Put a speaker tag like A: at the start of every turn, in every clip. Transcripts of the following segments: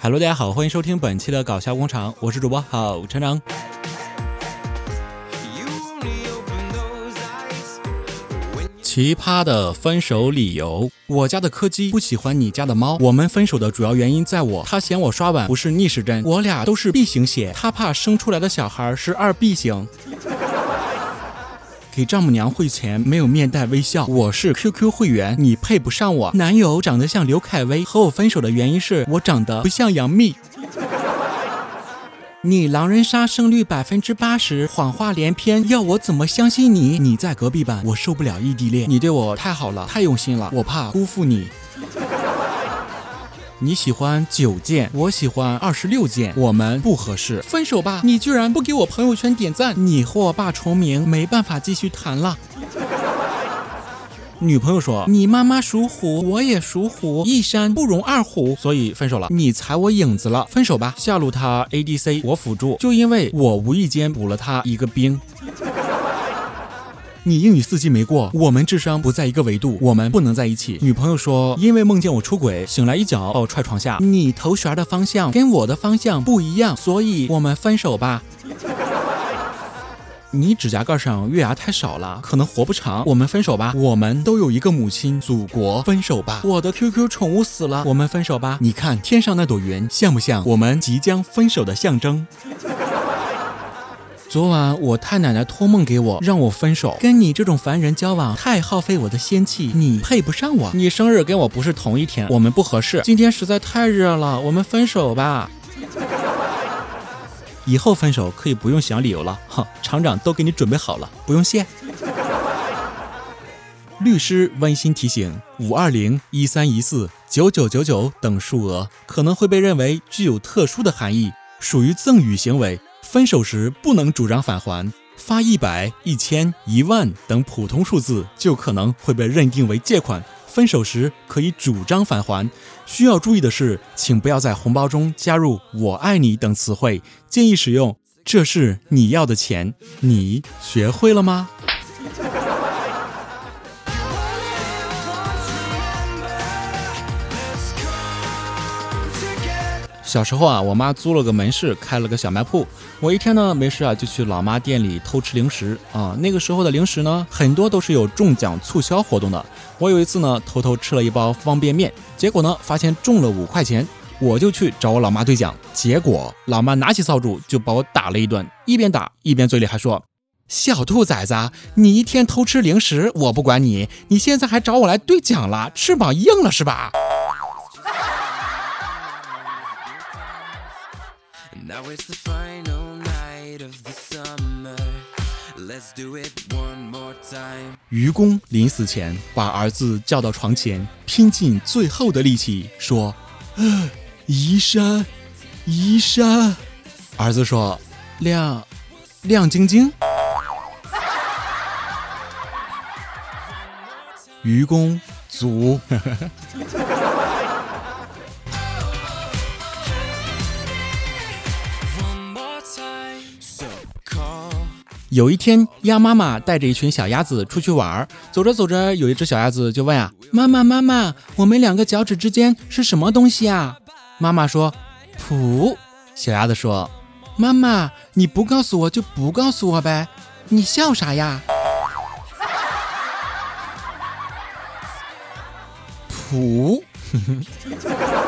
A: Hello，大家好，欢迎收听本期的搞笑工厂，我是主播郝成长。奇葩的分手理由：我家的柯基不喜欢你家的猫。我们分手的主要原因在我，他嫌我刷碗不是逆时针，我俩都是 B 型血，他怕生出来的小孩是二 B 型。给丈母娘汇钱没有面带微笑，我是 QQ 会员，你配不上我。男友长得像刘恺威，和我分手的原因是我长得不像杨幂。你狼人杀胜率百分之八十，谎话连篇，要我怎么相信你？你在隔壁班，我受不了异地恋。你对我太好了，太用心了，我怕辜负你。你喜欢九件，我喜欢二十六件，我们不合适，分手吧。你居然不给我朋友圈点赞，你和我爸重名，没办法继续谈了。女朋友说：“你妈妈属虎，我也属虎，一山不容二虎，所以分手了。你踩我影子了，分手吧。下路他 ADC，我辅助，就因为我无意间补了他一个兵。”你英语四级没过，我们智商不在一个维度，我们不能在一起。女朋友说，因为梦见我出轨，醒来一脚把我踹床下。你头旋的方向跟我的方向不一样，所以我们分手吧。你指甲盖上月牙太少了，可能活不长，我们分手吧。我们都有一个母亲，祖国，分手吧。我的 QQ 宠物死了，我们分手吧。你看天上那朵云，像不像我们即将分手的象征？昨晚我太奶奶托梦给我，让我分手。跟你这种凡人交往太耗费我的仙气，你配不上我。你生日跟我不是同一天，我们不合适。今天实在太热了，我们分手吧。以后分手可以不用想理由了，哼，厂长都给你准备好了，不用谢。律师温馨提醒：五二零一三一四九九九九等数额可能会被认为具有特殊的含义，属于赠与行为。分手时不能主张返还，发一百、一千、一万等普通数字就可能会被认定为借款。分手时可以主张返还。需要注意的是，请不要在红包中加入“我爱你”等词汇，建议使用“这是你要的钱”。你学会了吗？小时候啊，我妈租了个门市，开了个小卖铺。我一天呢没事啊，就去老妈店里偷吃零食啊。那个时候的零食呢，很多都是有中奖促销活动的。我有一次呢，偷偷吃了一包方便面，结果呢，发现中了五块钱，我就去找我老妈兑奖。结果老妈拿起扫帚就把我打了一顿，一边打一边嘴里还说：“小兔崽子，你一天偷吃零食，我不管你，你现在还找我来兑奖了，翅膀硬了是吧？”愚公临死前把儿子叫到床前，拼尽最后的力气说：“ 移山，移山。”儿子说：“亮，亮晶晶。”愚公卒。有一天，鸭妈妈带着一群小鸭子出去玩儿，走着走着，有一只小鸭子就问啊：“妈妈，妈妈，我们两个脚趾之间是什么东西啊？”妈妈说：“噗。”小鸭子说：“妈妈，你不告诉我就不告诉我呗，你笑啥呀？”噗。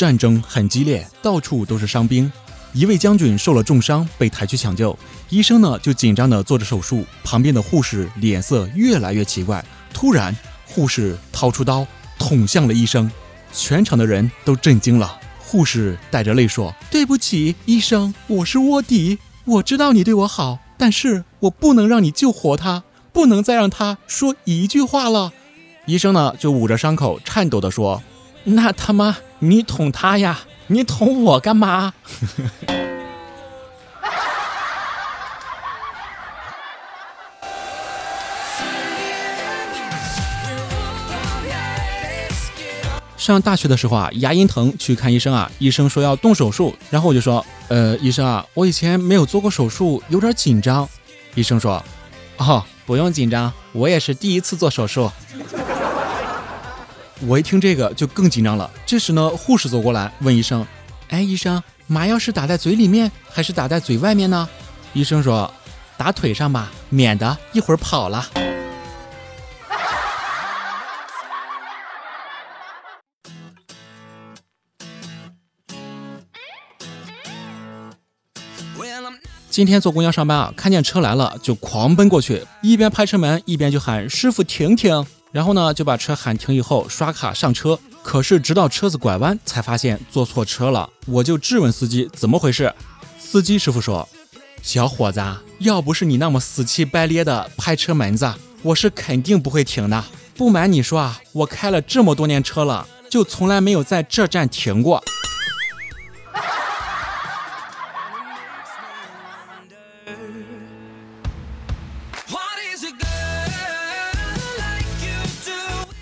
A: 战争很激烈，到处都是伤兵。一位将军受了重伤，被抬去抢救。医生呢就紧张地做着手术，旁边的护士脸色越来越奇怪。突然，护士掏出刀捅向了医生，全场的人都震惊了。护士带着泪说：“对不起，医生，我是卧底，我知道你对我好，但是我不能让你救活他，不能再让他说一句话了。”医生呢就捂着伤口，颤抖地说。那他妈，你捅他呀？你捅我干嘛？上大学的时候啊，牙龈疼去看医生啊，医生说要动手术，然后我就说，呃，医生啊，我以前没有做过手术，有点紧张。医生说，哦，不用紧张，我也是第一次做手术。我一听这个就更紧张了。这时呢，护士走过来问医生，哎，医生，麻药是打在嘴里面还是打在嘴外面呢？医生说，打腿上吧，免得一会儿跑了。今天坐公交上班啊，看见车来了就狂奔过去，一边拍车门一边就喊师傅停停，然后呢就把车喊停以后刷卡上车。可是直到车子拐弯才发现坐错车了，我就质问司机怎么回事。司机师傅说：“小伙子，要不是你那么死气白咧的拍车门子，我是肯定不会停的。不瞒你说啊，我开了这么多年车了，就从来没有在这站停过。”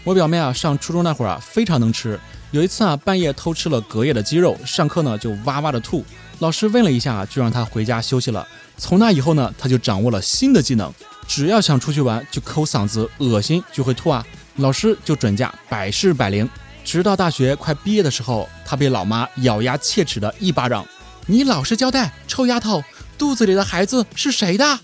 A: 我表妹啊，上初中那会儿啊，非常能吃。有一次啊，半夜偷吃了隔夜的鸡肉，上课呢就哇哇的吐。老师问了一下，就让她回家休息了。从那以后呢，她就掌握了新的技能，只要想出去玩，就抠嗓子，恶心就会吐啊。老师就准假，百试百灵。直到大学快毕业的时候，她被老妈咬牙切齿的一巴掌：“你老实交代，臭丫头，肚子里的孩子是谁的？”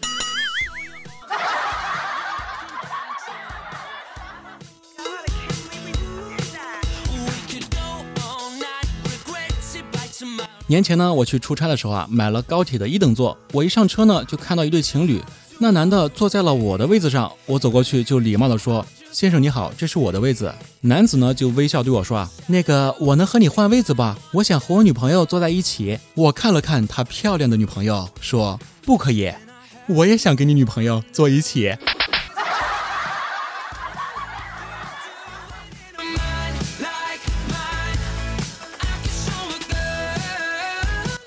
A: 年前呢，我去出差的时候啊，买了高铁的一等座。我一上车呢，就看到一对情侣，那男的坐在了我的位子上。我走过去就礼貌的说：“先生你好，这是我的位子。”男子呢就微笑对我说：“啊，那个我能和你换位子吧？我想和我女朋友坐在一起。”我看了看他漂亮的女朋友，说：“不可以，我也想跟你女朋友坐一起。”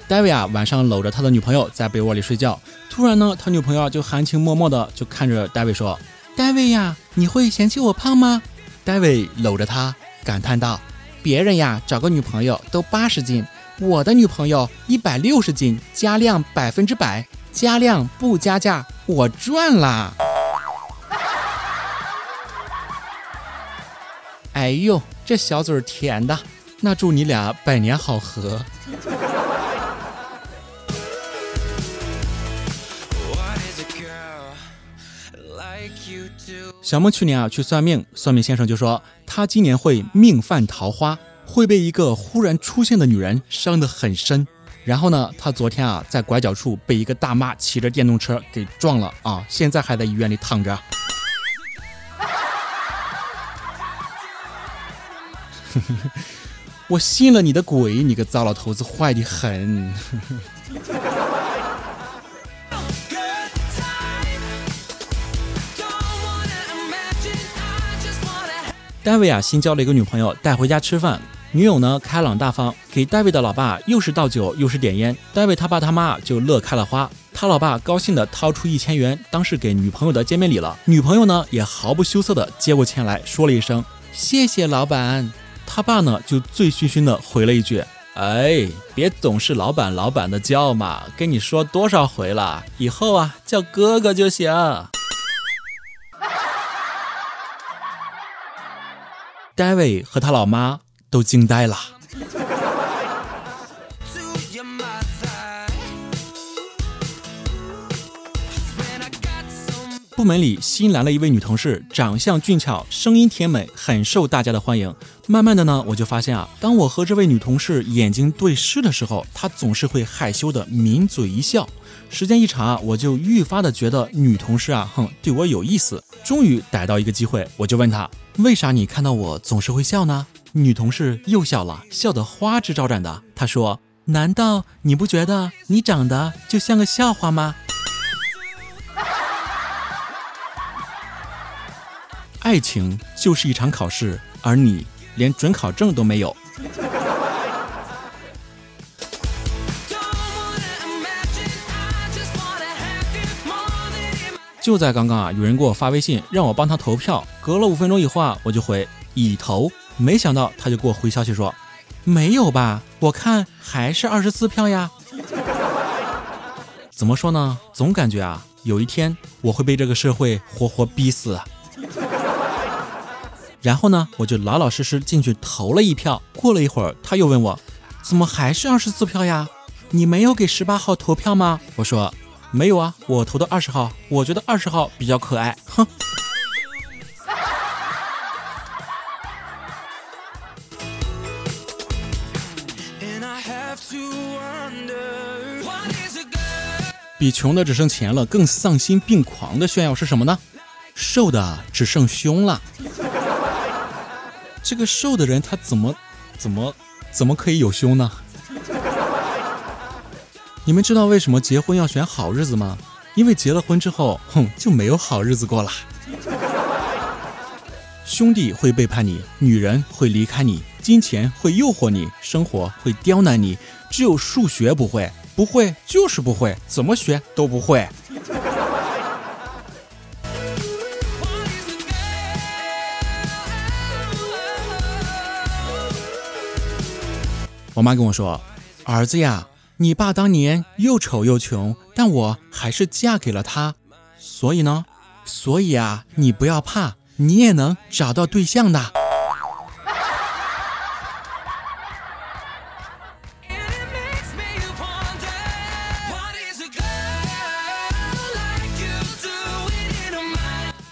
A: 戴维啊，晚上搂着他的女朋友在被窝里睡觉，突然呢，他女朋友就含情脉脉的就看着戴维说：“戴维呀，你会嫌弃我胖吗？”戴维搂着他感叹道：“别人呀找个女朋友都八十斤，我的女朋友一百六十斤，加量百分之百，加量不加价，我赚啦！”哎呦，这小嘴甜的，那祝你俩百年好合。小梦去年啊去算命，算命先生就说他今年会命犯桃花，会被一个忽然出现的女人伤得很深。然后呢，他昨天啊在拐角处被一个大妈骑着电动车给撞了啊，现在还在医院里躺着。我信了你的鬼，你个糟老头子，坏的很。戴维啊，新交了一个女朋友，带回家吃饭。女友呢，开朗大方，给戴维的老爸又是倒酒又是点烟。戴维他爸他妈就乐开了花。他老爸高兴的掏出一千元，当是给女朋友的见面礼了。女朋友呢，也毫不羞涩的接过钱来说了一声谢谢老板。他爸呢，就醉醺醺的回了一句：“哎，别总是老板老板的叫嘛，跟你说多少回了，以后啊叫哥哥就行。”戴维和他老妈都惊呆了。部门里新来了一位女同事，长相俊俏，声音甜美，很受大家的欢迎。慢慢的呢，我就发现啊，当我和这位女同事眼睛对视的时候，她总是会害羞的抿嘴一笑。时间一长啊，我就愈发的觉得女同事啊，哼，对我有意思。终于逮到一个机会，我就问她。为啥你看到我总是会笑呢？女同事又笑了，笑得花枝招展的。她说：“难道你不觉得你长得就像个笑话吗？”爱情就是一场考试，而你连准考证都没有。就在刚刚啊，有人给我发微信让我帮他投票。隔了五分钟以后啊，我就回已投。没想到他就给我回消息说：“没有吧？我看还是二十四票呀。”怎么说呢？总感觉啊，有一天我会被这个社会活活逼死。然后呢，我就老老实实进去投了一票。过了一会儿，他又问我：“怎么还是二十四票呀？你没有给十八号投票吗？”我说：“没有啊，我投的二十号。我觉得二十号比较可爱。”哼。比穷的只剩钱了更丧心病狂的炫耀是什么呢？瘦的只剩胸了。这个瘦的人他怎么怎么怎么可以有胸呢？你们知道为什么结婚要选好日子吗？因为结了婚之后，哼，就没有好日子过了。兄弟会背叛你，女人会离开你，金钱会诱惑你，生活会刁难你，只有数学不会。不会就是不会，怎么学都不会。我妈跟我说：“儿子呀，你爸当年又丑又穷，但我还是嫁给了他。所以呢，所以啊，你不要怕，你也能找到对象的。”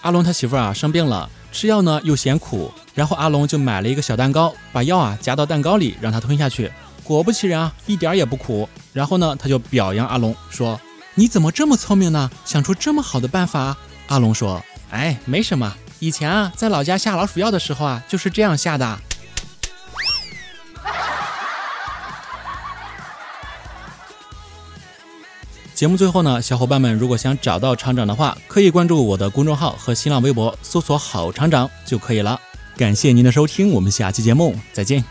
A: 阿龙他媳妇儿啊生病了，吃药呢又嫌苦，然后阿龙就买了一个小蛋糕，把药啊夹到蛋糕里让他吞下去。果不其然啊，一点也不苦。然后呢，他就表扬阿龙说：“你怎么这么聪明呢？想出这么好的办法？”阿龙说：“哎，没什么，以前啊在老家下老鼠药的时候啊就是这样下的。”节目最后呢，小伙伴们如果想找到厂长的话，可以关注我的公众号和新浪微博，搜索“好厂长”就可以了。感谢您的收听，我们下期节目再见。